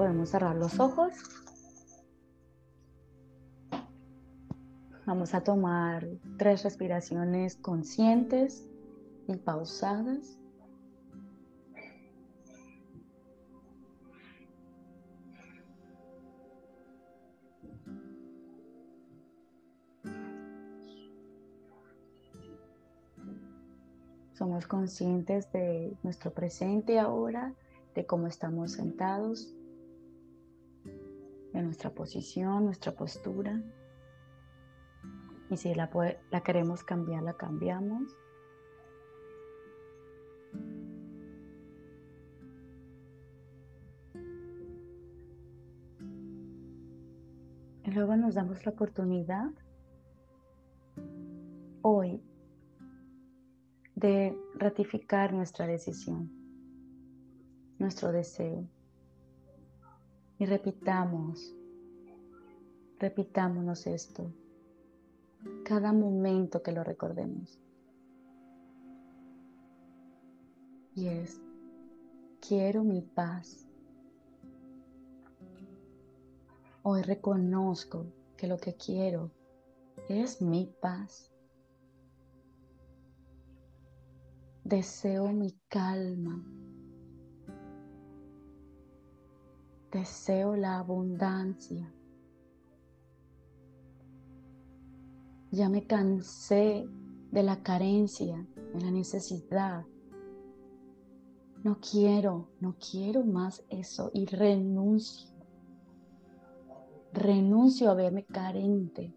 podemos cerrar los ojos. Vamos a tomar tres respiraciones conscientes y pausadas. Somos conscientes de nuestro presente ahora, de cómo estamos sentados, de nuestra posición, nuestra postura. Y si la, la queremos cambiar, la cambiamos. Y luego nos damos la oportunidad hoy de ratificar nuestra decisión, nuestro deseo. Y repitamos, repitámonos esto cada momento que lo recordemos. Y es, quiero mi paz. Hoy reconozco que lo que quiero es mi paz. Deseo mi calma. Deseo la abundancia. Ya me cansé de la carencia, de la necesidad. No quiero, no quiero más eso y renuncio. Renuncio a verme carente.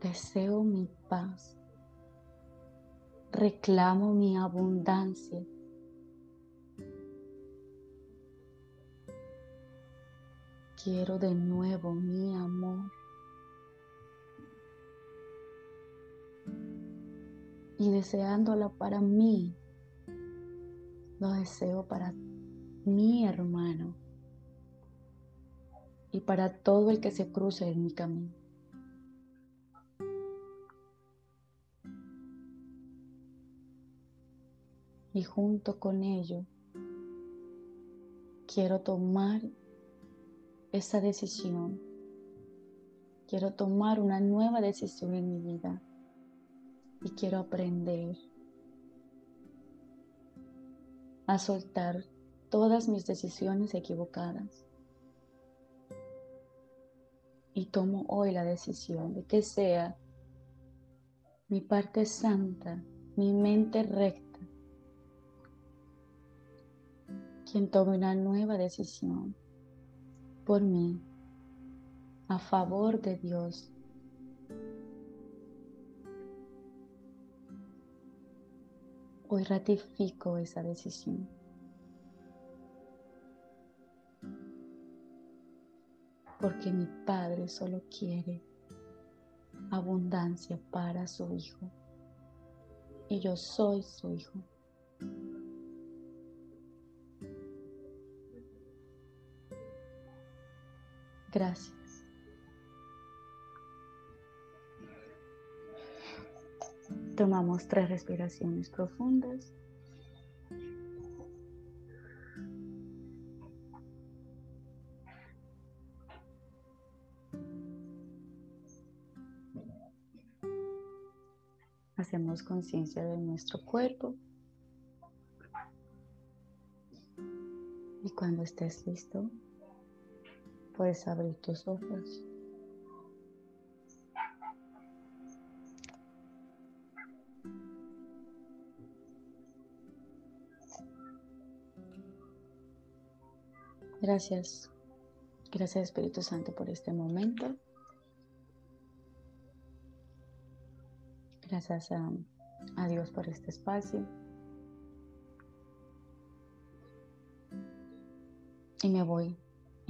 Deseo mi paz. Reclamo mi abundancia. Quiero de nuevo mi amor. Y deseándola para mí, lo deseo para mi hermano y para todo el que se cruce en mi camino. Y junto con ello quiero tomar esa decisión. Quiero tomar una nueva decisión en mi vida y quiero aprender a soltar todas mis decisiones equivocadas. Y tomo hoy la decisión de que sea mi parte santa, mi mente recta quien tome una nueva decisión por mí, a favor de Dios. Hoy ratifico esa decisión. Porque mi Padre solo quiere abundancia para su Hijo. Y yo soy su Hijo. Gracias. Tomamos tres respiraciones profundas. Hacemos conciencia de nuestro cuerpo. Y cuando estés listo, Puedes abrir tus ojos. Gracias. Gracias Espíritu Santo por este momento. Gracias a, Dios por este espacio. Y me voy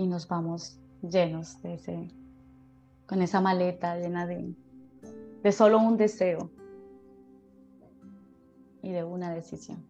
y nos vamos llenos de ese, con esa maleta llena de, de solo un deseo y de una decisión.